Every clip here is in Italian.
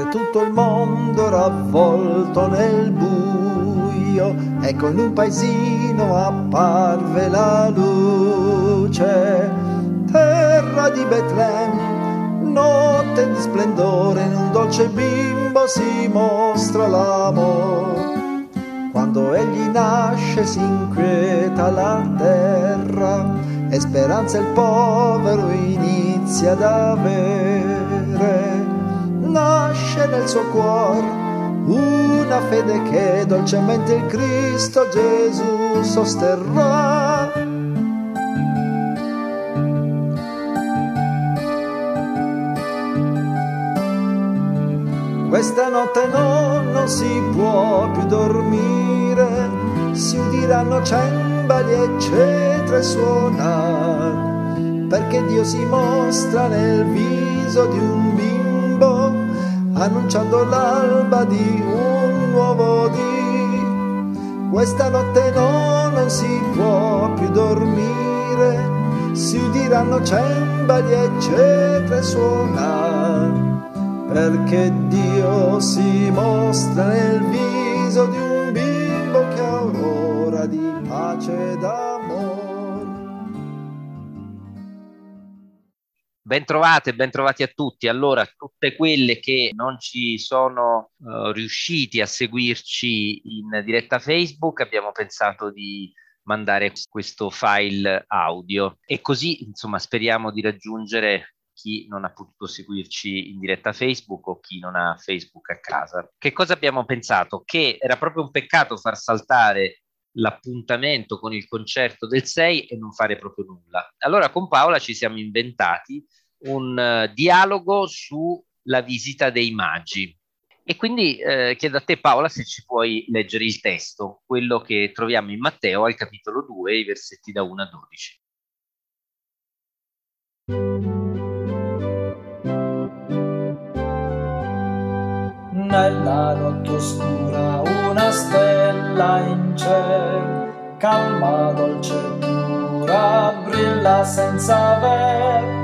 mentre tutto il mondo era avvolto nel buio, ecco in un paesino apparve la luce, terra di Betlemme, notte di splendore, in un dolce bimbo si mostra l'amore. Quando egli nasce si inquieta la terra e speranza il povero inizia ad avere. Nasce nel suo cuore una fede che dolcemente il Cristo Gesù sosterrà. Questa notte no, non si può più dormire, si udiranno cembali e cetre suonare, perché Dio si mostra nel viso di un bimbo, annunciando l'alba di un nuovo dì. Questa notte no, non si può più dormire, si udiranno cembali e cetre suonare perché Dio si mostra nel viso di un bimbo che ha aurora di pace ed Bentrovate, bentrovati a tutti. Allora, tutte quelle che non ci sono uh, riusciti a seguirci in diretta Facebook, abbiamo pensato di mandare questo file audio e così, insomma, speriamo di raggiungere chi non ha potuto seguirci in diretta Facebook o chi non ha Facebook a casa. Che cosa abbiamo pensato? Che era proprio un peccato far saltare l'appuntamento con il concerto del 6 e non fare proprio nulla. Allora con Paola ci siamo inventati un uh, dialogo sulla visita dei magi. E quindi eh, chiedo a te Paola se ci puoi leggere il testo, quello che troviamo in Matteo al capitolo 2, i versetti da 1 a 12. nella notte oscura una stella in cielo, calma, dolce pura, brilla senza ver,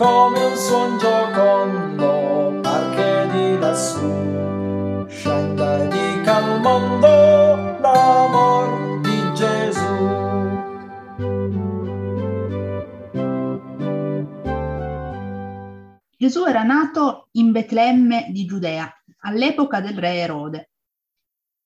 come un suon giocondo, par che di lassù scenda e dica al mondo l'amor di Gesù. Gesù era nato in Betlemme di Giudea, all'epoca del re Erode.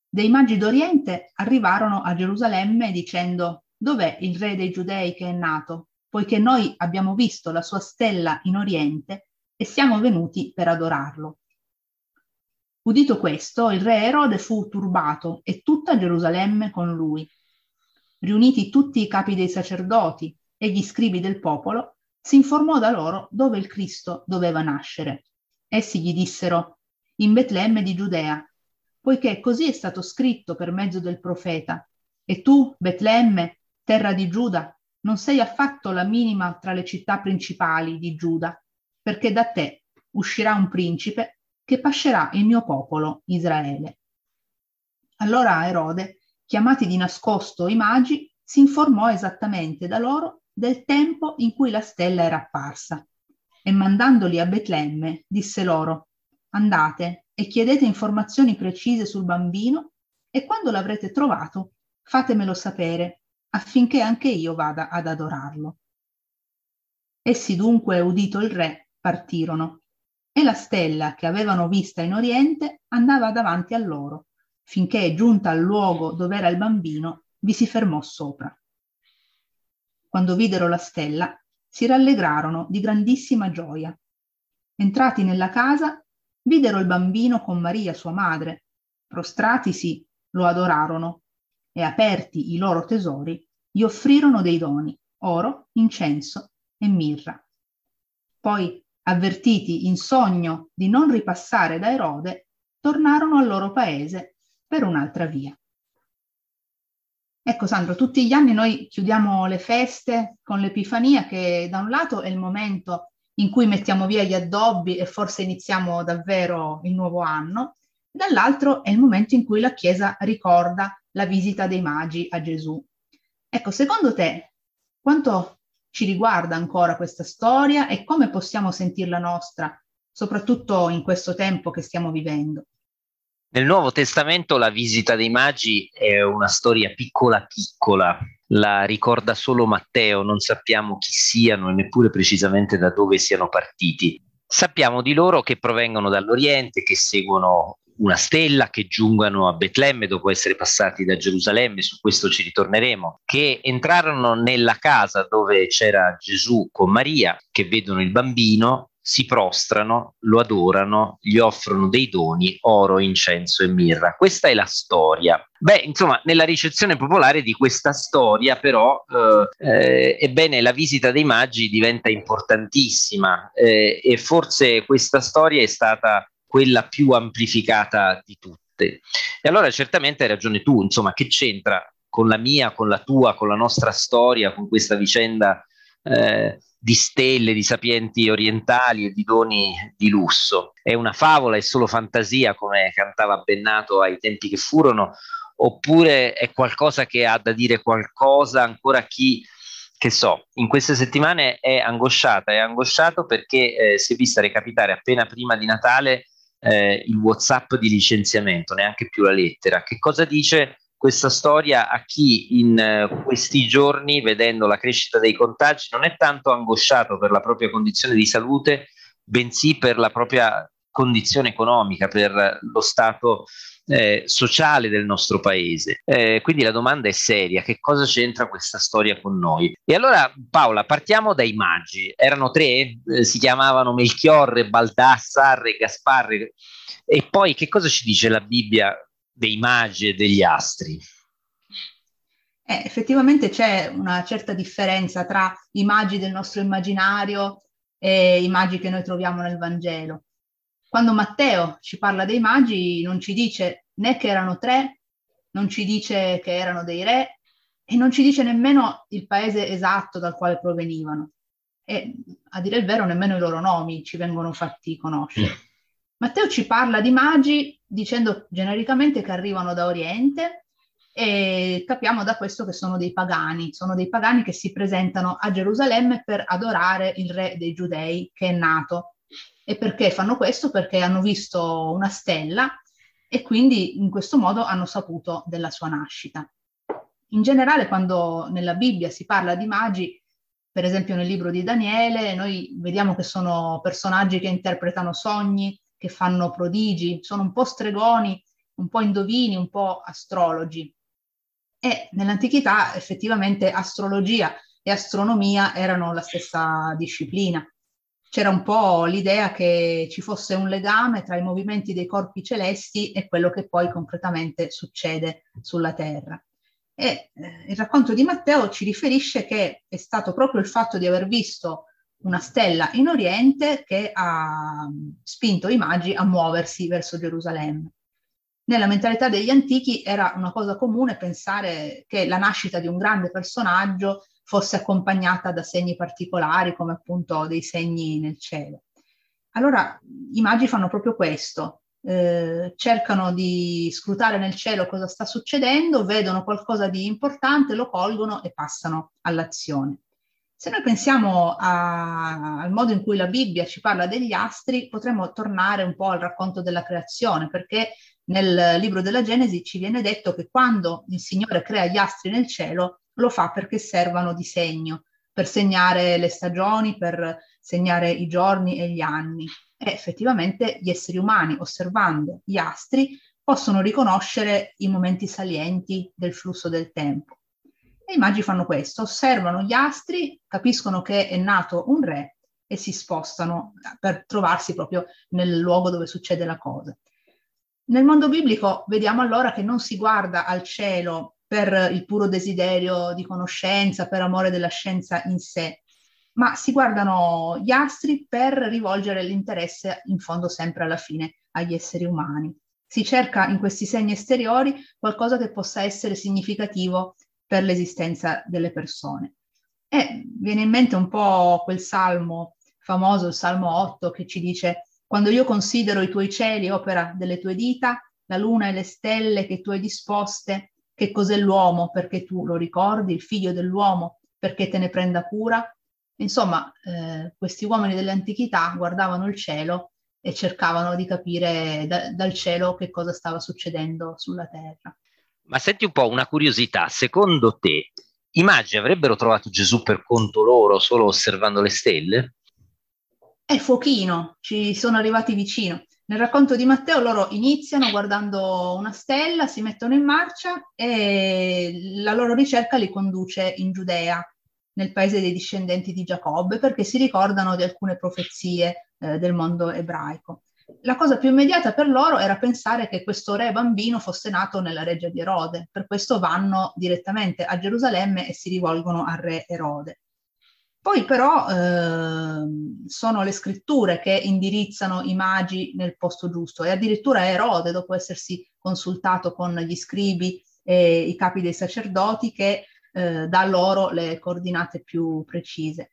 Dei magi d'Oriente arrivarono a Gerusalemme dicendo Dov'è il re dei giudei che è nato? Poiché noi abbiamo visto la sua stella in Oriente e siamo venuti per adorarlo. Udito questo, il re Erode fu turbato e tutta Gerusalemme con lui. Riuniti tutti i capi dei sacerdoti e gli scribi del popolo, si informò da loro dove il Cristo doveva nascere. Essi gli dissero, in Betlemme di Giudea, poiché così è stato scritto per mezzo del profeta. E tu, Betlemme, terra di Giuda, non sei affatto la minima tra le città principali di Giuda, perché da te uscirà un principe che pascerà il mio popolo Israele. Allora Erode, chiamati di nascosto i magi, si informò esattamente da loro del tempo in cui la stella era apparsa e mandandoli a Betlemme disse loro andate e chiedete informazioni precise sul bambino e quando l'avrete trovato fatemelo sapere affinché anche io vada ad adorarlo. Essi dunque, udito il re, partirono e la stella che avevano vista in oriente andava davanti a loro, finché giunta al luogo dove era il bambino vi si fermò sopra. Quando videro la stella si rallegrarono di grandissima gioia. Entrati nella casa videro il bambino con Maria, sua madre. Prostratisi lo adorarono e aperti i loro tesori gli offrirono dei doni, oro, incenso e mirra. Poi, avvertiti in sogno di non ripassare da Erode, tornarono al loro paese per un'altra via. Ecco Sandro, tutti gli anni noi chiudiamo le feste con l'Epifania che da un lato è il momento in cui mettiamo via gli addobbi e forse iniziamo davvero il nuovo anno, dall'altro è il momento in cui la Chiesa ricorda la visita dei magi a Gesù. Ecco, secondo te, quanto ci riguarda ancora questa storia e come possiamo sentirla nostra soprattutto in questo tempo che stiamo vivendo. Nel Nuovo Testamento la visita dei magi è una storia piccola piccola, la ricorda solo Matteo, non sappiamo chi siano e neppure precisamente da dove siano partiti. Sappiamo di loro che provengono dall'Oriente, che seguono una stella, che giungano a Betlemme dopo essere passati da Gerusalemme, su questo ci ritorneremo, che entrarono nella casa dove c'era Gesù con Maria, che vedono il bambino si prostrano, lo adorano, gli offrono dei doni, oro, incenso e mirra. Questa è la storia. Beh, insomma, nella ricezione popolare di questa storia, però, eh, eh, ebbene, la visita dei magi diventa importantissima eh, e forse questa storia è stata quella più amplificata di tutte. E allora certamente hai ragione tu, insomma, che c'entra con la mia, con la tua, con la nostra storia, con questa vicenda eh, di stelle, di sapienti orientali e di doni di lusso. È una favola, è solo fantasia, come cantava Bennato ai tempi che furono, oppure è qualcosa che ha da dire qualcosa ancora a chi che so, in queste settimane è angosciata, è angosciato perché eh, si è vista recapitare appena prima di Natale eh, il WhatsApp di licenziamento, neanche più la lettera. Che cosa dice questa storia a chi in uh, questi giorni, vedendo la crescita dei contagi, non è tanto angosciato per la propria condizione di salute, bensì per la propria condizione economica, per lo stato eh, sociale del nostro paese. Eh, quindi la domanda è seria, che cosa c'entra questa storia con noi? E allora Paola, partiamo dai magi, erano tre, eh, si chiamavano Melchiorre, Baldassarre, Gasparre, e poi che cosa ci dice la Bibbia dei magi e degli astri. Eh, effettivamente c'è una certa differenza tra i magi del nostro immaginario e i magi che noi troviamo nel Vangelo. Quando Matteo ci parla dei magi non ci dice né che erano tre, non ci dice che erano dei re e non ci dice nemmeno il paese esatto dal quale provenivano. E a dire il vero nemmeno i loro nomi ci vengono fatti conoscere. Mm. Matteo ci parla di magi dicendo genericamente che arrivano da Oriente e capiamo da questo che sono dei pagani, sono dei pagani che si presentano a Gerusalemme per adorare il re dei giudei che è nato. E perché fanno questo? Perché hanno visto una stella e quindi in questo modo hanno saputo della sua nascita. In generale, quando nella Bibbia si parla di magi, per esempio nel libro di Daniele, noi vediamo che sono personaggi che interpretano sogni, che fanno prodigi, sono un po' stregoni, un po' indovini, un po' astrologi. E nell'antichità effettivamente astrologia e astronomia erano la stessa disciplina. C'era un po' l'idea che ci fosse un legame tra i movimenti dei corpi celesti e quello che poi concretamente succede sulla Terra. E eh, il racconto di Matteo ci riferisce che è stato proprio il fatto di aver visto una stella in Oriente che ha spinto i magi a muoversi verso Gerusalemme. Nella mentalità degli antichi era una cosa comune pensare che la nascita di un grande personaggio fosse accompagnata da segni particolari, come appunto dei segni nel cielo. Allora i magi fanno proprio questo, eh, cercano di scrutare nel cielo cosa sta succedendo, vedono qualcosa di importante, lo colgono e passano all'azione. Se noi pensiamo a, al modo in cui la Bibbia ci parla degli astri, potremmo tornare un po' al racconto della creazione, perché nel libro della Genesi ci viene detto che quando il Signore crea gli astri nel cielo, lo fa perché servano di segno, per segnare le stagioni, per segnare i giorni e gli anni. E effettivamente gli esseri umani, osservando gli astri, possono riconoscere i momenti salienti del flusso del tempo. E i magi fanno questo, osservano gli astri, capiscono che è nato un re e si spostano per trovarsi proprio nel luogo dove succede la cosa. Nel mondo biblico vediamo allora che non si guarda al cielo per il puro desiderio di conoscenza, per amore della scienza in sé, ma si guardano gli astri per rivolgere l'interesse in fondo sempre alla fine agli esseri umani. Si cerca in questi segni esteriori qualcosa che possa essere significativo per l'esistenza delle persone. E viene in mente un po' quel salmo famoso, il Salmo 8, che ci dice quando io considero i tuoi cieli, opera delle tue dita, la luna e le stelle che tu hai disposte, che cos'è l'uomo perché tu lo ricordi, il figlio dell'uomo perché te ne prenda cura. Insomma, eh, questi uomini dell'antichità guardavano il cielo e cercavano di capire da, dal cielo che cosa stava succedendo sulla terra. Ma senti un po' una curiosità, secondo te i magi avrebbero trovato Gesù per conto loro solo osservando le stelle? È fuochino, ci sono arrivati vicino. Nel racconto di Matteo loro iniziano guardando una stella, si mettono in marcia e la loro ricerca li conduce in Giudea, nel paese dei discendenti di Giacobbe, perché si ricordano di alcune profezie eh, del mondo ebraico. La cosa più immediata per loro era pensare che questo re bambino fosse nato nella reggia di Erode, per questo vanno direttamente a Gerusalemme e si rivolgono al re Erode. Poi però eh, sono le scritture che indirizzano i magi nel posto giusto e addirittura Erode, dopo essersi consultato con gli scribi e i capi dei sacerdoti, che eh, dà loro le coordinate più precise.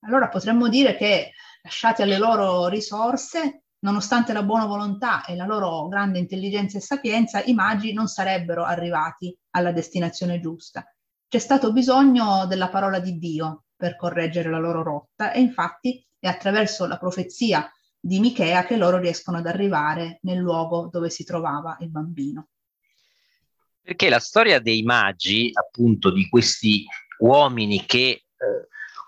Allora potremmo dire che lasciati alle loro risorse, nonostante la buona volontà e la loro grande intelligenza e sapienza, i magi non sarebbero arrivati alla destinazione giusta. C'è stato bisogno della parola di Dio per correggere la loro rotta e infatti è attraverso la profezia di Michea che loro riescono ad arrivare nel luogo dove si trovava il bambino. Perché la storia dei magi, appunto, di questi uomini che eh,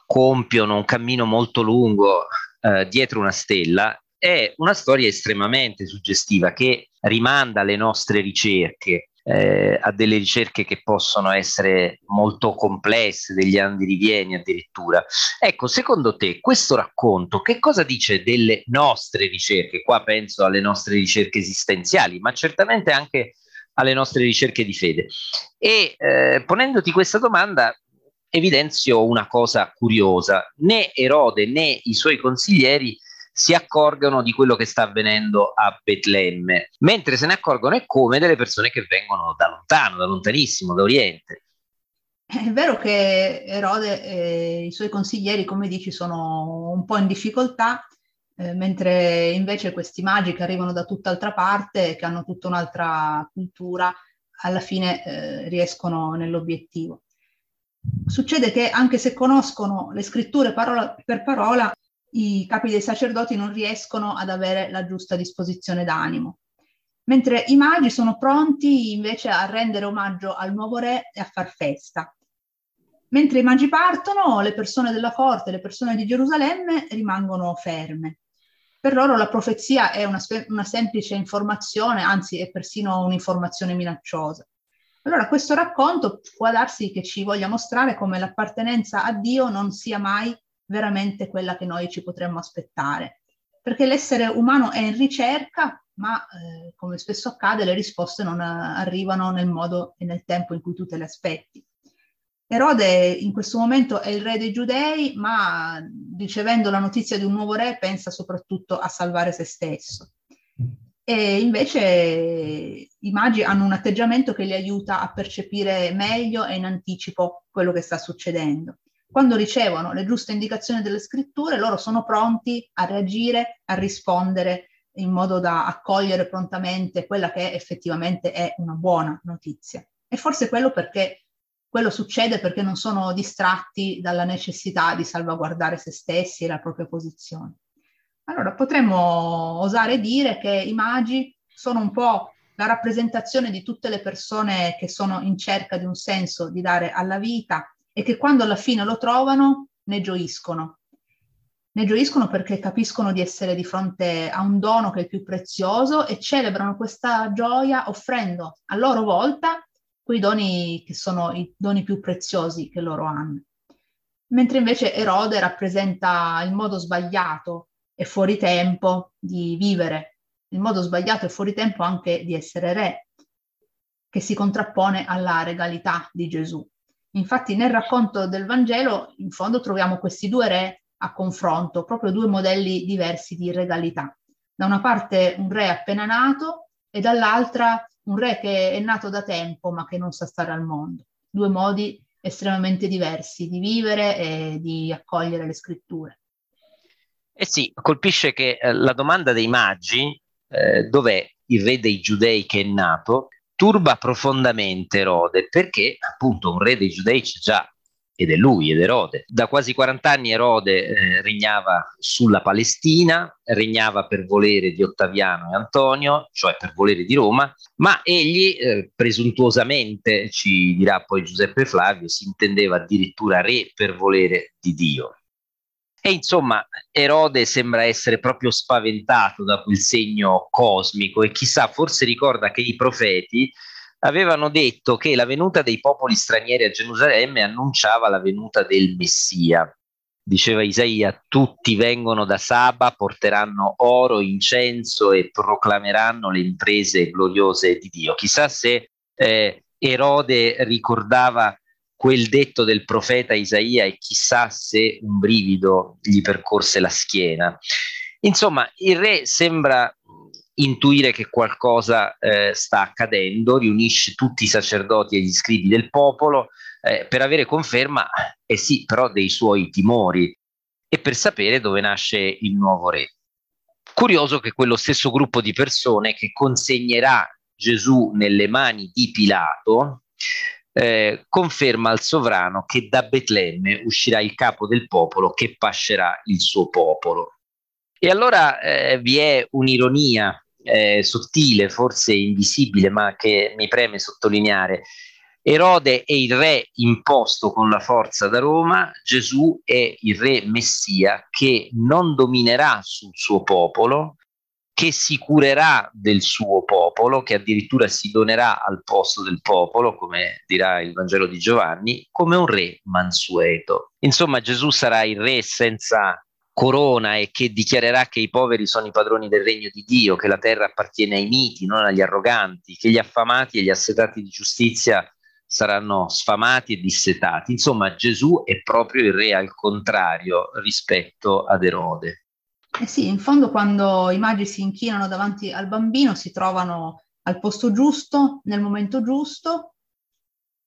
compiono un cammino molto lungo eh, dietro una stella, è una storia estremamente suggestiva che rimanda alle nostre ricerche, eh, a delle ricerche che possono essere molto complesse, degli anni rivieni addirittura. Ecco, secondo te questo racconto che cosa dice delle nostre ricerche? Qua penso alle nostre ricerche esistenziali, ma certamente anche alle nostre ricerche di fede. E eh, ponendoti questa domanda evidenzio una cosa curiosa, né Erode né i suoi consiglieri si accorgono di quello che sta avvenendo a Betlemme, mentre se ne accorgono e come delle persone che vengono da lontano, da lontanissimo, da Oriente. È vero che Erode e i suoi consiglieri, come dici, sono un po' in difficoltà, eh, mentre invece questi magi che arrivano da tutt'altra parte, che hanno tutta un'altra cultura, alla fine eh, riescono nell'obiettivo. Succede che anche se conoscono le scritture parola per parola, i capi dei sacerdoti non riescono ad avere la giusta disposizione d'animo, mentre i magi sono pronti invece a rendere omaggio al nuovo re e a far festa. Mentre i magi partono, le persone della corte, le persone di Gerusalemme rimangono ferme. Per loro la profezia è una, una semplice informazione, anzi è persino un'informazione minacciosa. Allora questo racconto può darsi che ci voglia mostrare come l'appartenenza a Dio non sia mai veramente quella che noi ci potremmo aspettare. Perché l'essere umano è in ricerca, ma eh, come spesso accade, le risposte non arrivano nel modo e nel tempo in cui tu te le aspetti. Erode in questo momento è il re dei giudei, ma ricevendo la notizia di un nuovo re pensa soprattutto a salvare se stesso. E invece i magi hanno un atteggiamento che li aiuta a percepire meglio e in anticipo quello che sta succedendo quando ricevono le giuste indicazioni delle scritture, loro sono pronti a reagire, a rispondere in modo da accogliere prontamente quella che effettivamente è una buona notizia. E forse quello perché quello succede perché non sono distratti dalla necessità di salvaguardare se stessi e la propria posizione. Allora potremmo osare dire che i magi sono un po' la rappresentazione di tutte le persone che sono in cerca di un senso di dare alla vita e che quando alla fine lo trovano ne gioiscono. Ne gioiscono perché capiscono di essere di fronte a un dono che è il più prezioso e celebrano questa gioia offrendo a loro volta quei doni che sono i doni più preziosi che loro hanno. Mentre invece Erode rappresenta il modo sbagliato e fuori tempo di vivere, il modo sbagliato e fuori tempo anche di essere re, che si contrappone alla regalità di Gesù. Infatti nel racconto del Vangelo in fondo troviamo questi due re a confronto, proprio due modelli diversi di regalità. Da una parte un re appena nato e dall'altra un re che è nato da tempo ma che non sa stare al mondo. Due modi estremamente diversi di vivere e di accogliere le scritture. Eh sì, colpisce che eh, la domanda dei magi, eh, dov'è il re dei giudei che è nato, turba profondamente Erode perché appunto un re dei giudei c'è già ed è lui, ed Erode. Da quasi 40 anni Erode eh, regnava sulla Palestina, regnava per volere di Ottaviano e Antonio, cioè per volere di Roma, ma egli eh, presuntuosamente, ci dirà poi Giuseppe Flavio, si intendeva addirittura re per volere di Dio. E insomma, Erode sembra essere proprio spaventato da quel segno cosmico e chissà, forse ricorda che i profeti avevano detto che la venuta dei popoli stranieri a Gerusalemme annunciava la venuta del Messia. Diceva Isaia, tutti vengono da Saba, porteranno oro, incenso e proclameranno le imprese gloriose di Dio. Chissà se eh, Erode ricordava quel detto del profeta Isaia e chissà se un brivido gli percorse la schiena. Insomma, il re sembra intuire che qualcosa eh, sta accadendo, riunisce tutti i sacerdoti e gli scrivi del popolo eh, per avere conferma, eh sì, però dei suoi timori e per sapere dove nasce il nuovo re. Curioso che quello stesso gruppo di persone che consegnerà Gesù nelle mani di Pilato eh, conferma al sovrano che da Betlemme uscirà il capo del popolo che pascerà il suo popolo. E allora eh, vi è un'ironia eh, sottile, forse invisibile, ma che mi preme sottolineare. Erode è il re imposto con la forza da Roma, Gesù è il re messia che non dominerà sul suo popolo, che si curerà del suo popolo, che addirittura si donerà al posto del popolo, come dirà il Vangelo di Giovanni, come un re mansueto. Insomma, Gesù sarà il re senza corona e che dichiarerà che i poveri sono i padroni del regno di Dio, che la terra appartiene ai miti, non agli arroganti, che gli affamati e gli assetati di giustizia saranno sfamati e dissetati. Insomma, Gesù è proprio il re al contrario rispetto ad Erode. Eh sì, in fondo quando i magi si inchinano davanti al bambino si trovano al posto giusto, nel momento giusto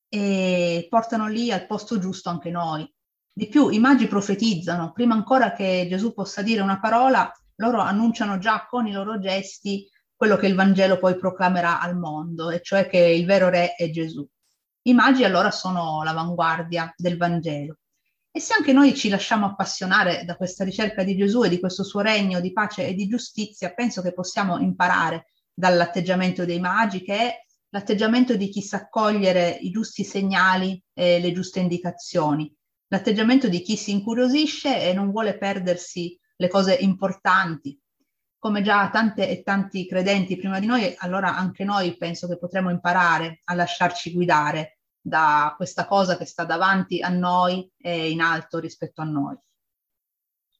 e portano lì al posto giusto anche noi. Di più, i magi profetizzano, prima ancora che Gesù possa dire una parola, loro annunciano già con i loro gesti quello che il Vangelo poi proclamerà al mondo, e cioè che il vero re è Gesù. I magi allora sono l'avanguardia del Vangelo. E se anche noi ci lasciamo appassionare da questa ricerca di Gesù e di questo suo regno di pace e di giustizia, penso che possiamo imparare dall'atteggiamento dei magi, che è l'atteggiamento di chi sa cogliere i giusti segnali e le giuste indicazioni, l'atteggiamento di chi si incuriosisce e non vuole perdersi le cose importanti. Come già tante e tanti credenti prima di noi, allora anche noi penso che potremo imparare a lasciarci guidare da questa cosa che sta davanti a noi e in alto rispetto a noi.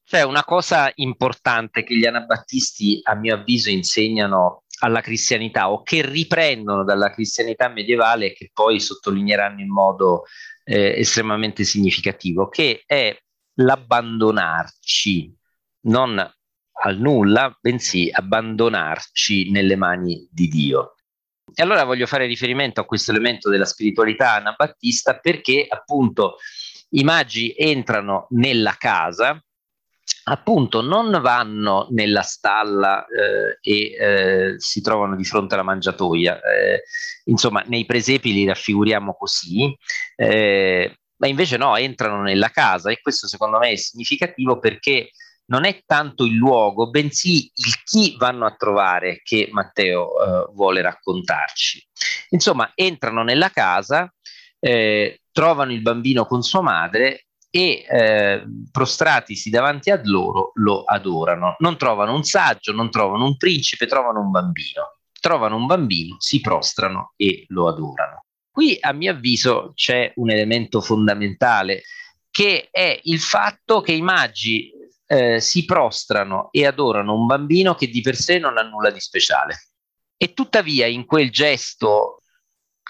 C'è una cosa importante che gli anabattisti, a mio avviso, insegnano alla cristianità o che riprendono dalla cristianità medievale che poi sottolineeranno in modo eh, estremamente significativo, che è l'abbandonarci, non al nulla, bensì abbandonarci nelle mani di Dio. E allora voglio fare riferimento a questo elemento della spiritualità anabattista perché appunto i magi entrano nella casa appunto non vanno nella stalla eh, e eh, si trovano di fronte alla mangiatoia. Eh, insomma, nei presepi li raffiguriamo così, eh, ma invece no, entrano nella casa e questo secondo me è significativo perché non è tanto il luogo, bensì il chi vanno a trovare che Matteo eh, vuole raccontarci. Insomma, entrano nella casa, eh, trovano il bambino con sua madre e eh, prostratisi davanti a loro lo adorano. Non trovano un saggio, non trovano un principe, trovano un bambino. Trovano un bambino, si prostrano e lo adorano. Qui a mio avviso c'è un elemento fondamentale che è il fatto che i magi eh, si prostrano e adorano un bambino che di per sé non ha nulla di speciale. E tuttavia in quel gesto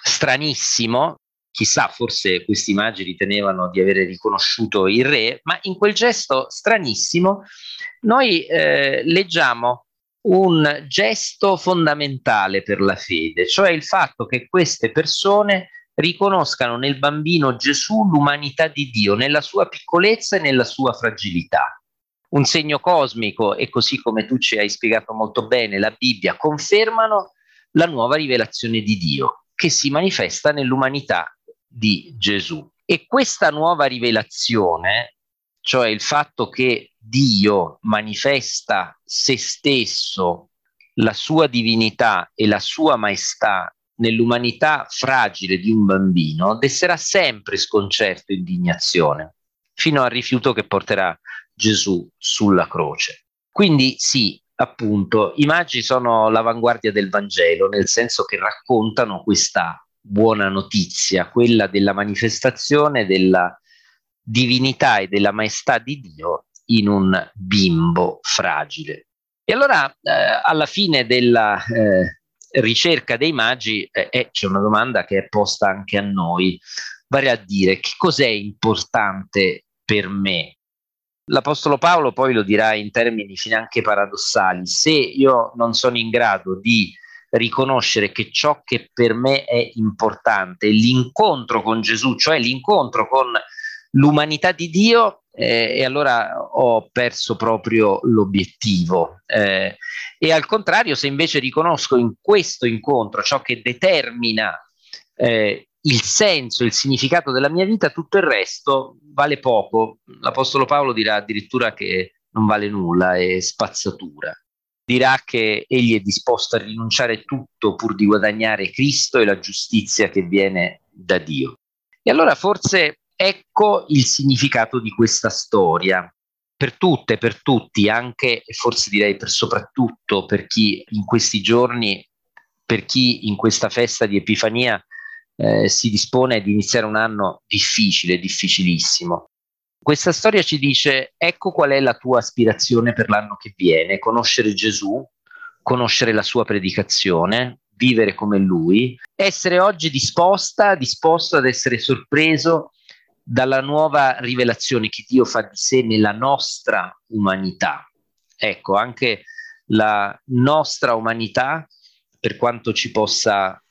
stranissimo chissà, forse questi magi ritenevano di avere riconosciuto il re, ma in quel gesto stranissimo noi eh, leggiamo un gesto fondamentale per la fede, cioè il fatto che queste persone riconoscano nel bambino Gesù l'umanità di Dio, nella sua piccolezza e nella sua fragilità. Un segno cosmico e così come tu ci hai spiegato molto bene, la Bibbia confermano la nuova rivelazione di Dio che si manifesta nell'umanità di Gesù. E questa nuova rivelazione, cioè il fatto che Dio manifesta se stesso, la sua divinità e la sua maestà nell'umanità fragile di un bambino, desserà sempre sconcerto e indignazione, fino al rifiuto che porterà Gesù sulla croce. Quindi sì, appunto, i magi sono l'avanguardia del Vangelo, nel senso che raccontano questa buona notizia, quella della manifestazione della divinità e della maestà di Dio in un bimbo fragile. E allora, eh, alla fine della eh, ricerca dei magi, eh, eh c'è una domanda che è posta anche a noi, vale a dire che cos'è importante per me L'Apostolo Paolo poi lo dirà in termini finanche paradossali, se io non sono in grado di riconoscere che ciò che per me è importante, l'incontro con Gesù, cioè l'incontro con l'umanità di Dio, eh, e allora ho perso proprio l'obiettivo. Eh, e al contrario, se invece riconosco in questo incontro ciò che determina eh, il senso, il significato della mia vita, tutto il resto vale poco. L'Apostolo Paolo dirà addirittura che non vale nulla, è spazzatura. Dirà che egli è disposto a rinunciare tutto pur di guadagnare Cristo e la giustizia che viene da Dio. E allora forse ecco il significato di questa storia. Per tutte, per tutti, anche e forse direi per soprattutto per chi in questi giorni, per chi in questa festa di Epifania eh, si dispone ad iniziare un anno difficile, difficilissimo. Questa storia ci dice, ecco qual è la tua aspirazione per l'anno che viene, conoscere Gesù, conoscere la sua predicazione, vivere come lui, essere oggi disposta, disposto ad essere sorpreso dalla nuova rivelazione che Dio fa di sé nella nostra umanità. Ecco, anche la nostra umanità, per quanto ci possa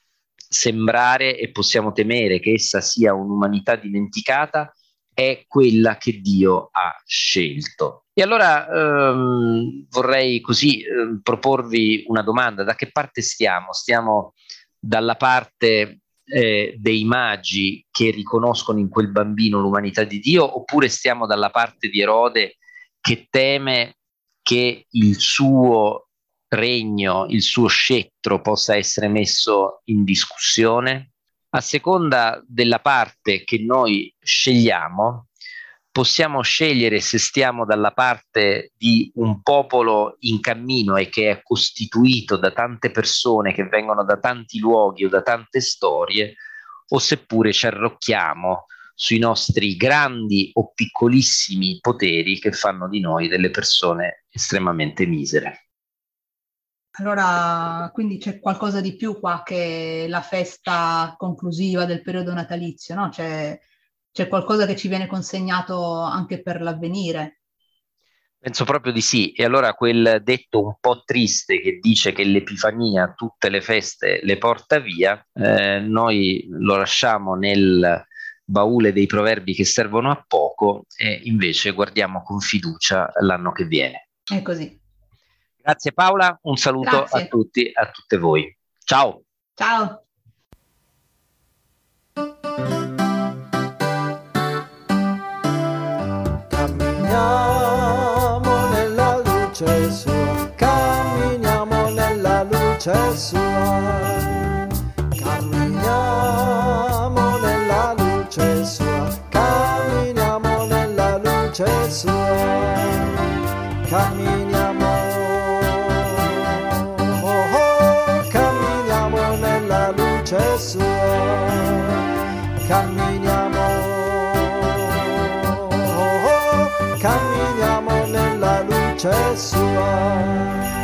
sembrare e possiamo temere che essa sia un'umanità dimenticata, è quella che Dio ha scelto. E allora ehm, vorrei così eh, proporvi una domanda, da che parte stiamo? Stiamo dalla parte eh, dei magi che riconoscono in quel bambino l'umanità di Dio oppure stiamo dalla parte di Erode che teme che il suo regno, il suo scettro possa essere messo in discussione? A seconda della parte che noi scegliamo, possiamo scegliere se stiamo dalla parte di un popolo in cammino e che è costituito da tante persone che vengono da tanti luoghi o da tante storie, o seppure ci arrocchiamo sui nostri grandi o piccolissimi poteri che fanno di noi delle persone estremamente misere. Allora, quindi c'è qualcosa di più qua che la festa conclusiva del periodo natalizio, no? C'è, c'è qualcosa che ci viene consegnato anche per l'avvenire. Penso proprio di sì. E allora quel detto un po' triste che dice che l'Epifania tutte le feste le porta via, eh, noi lo lasciamo nel baule dei proverbi che servono a poco e invece guardiamo con fiducia l'anno che viene. È così. Grazie Paola, un saluto Grazie. a tutti e a tutte voi. Ciao. Ciao. Camminiamo nella luce sua, camminiamo nella luce sua. Camminiamo nella luce sua, camminiamo nella luce sua. Camminiamo sua, camminiamo, oh, oh, camminiamo nella luce sua.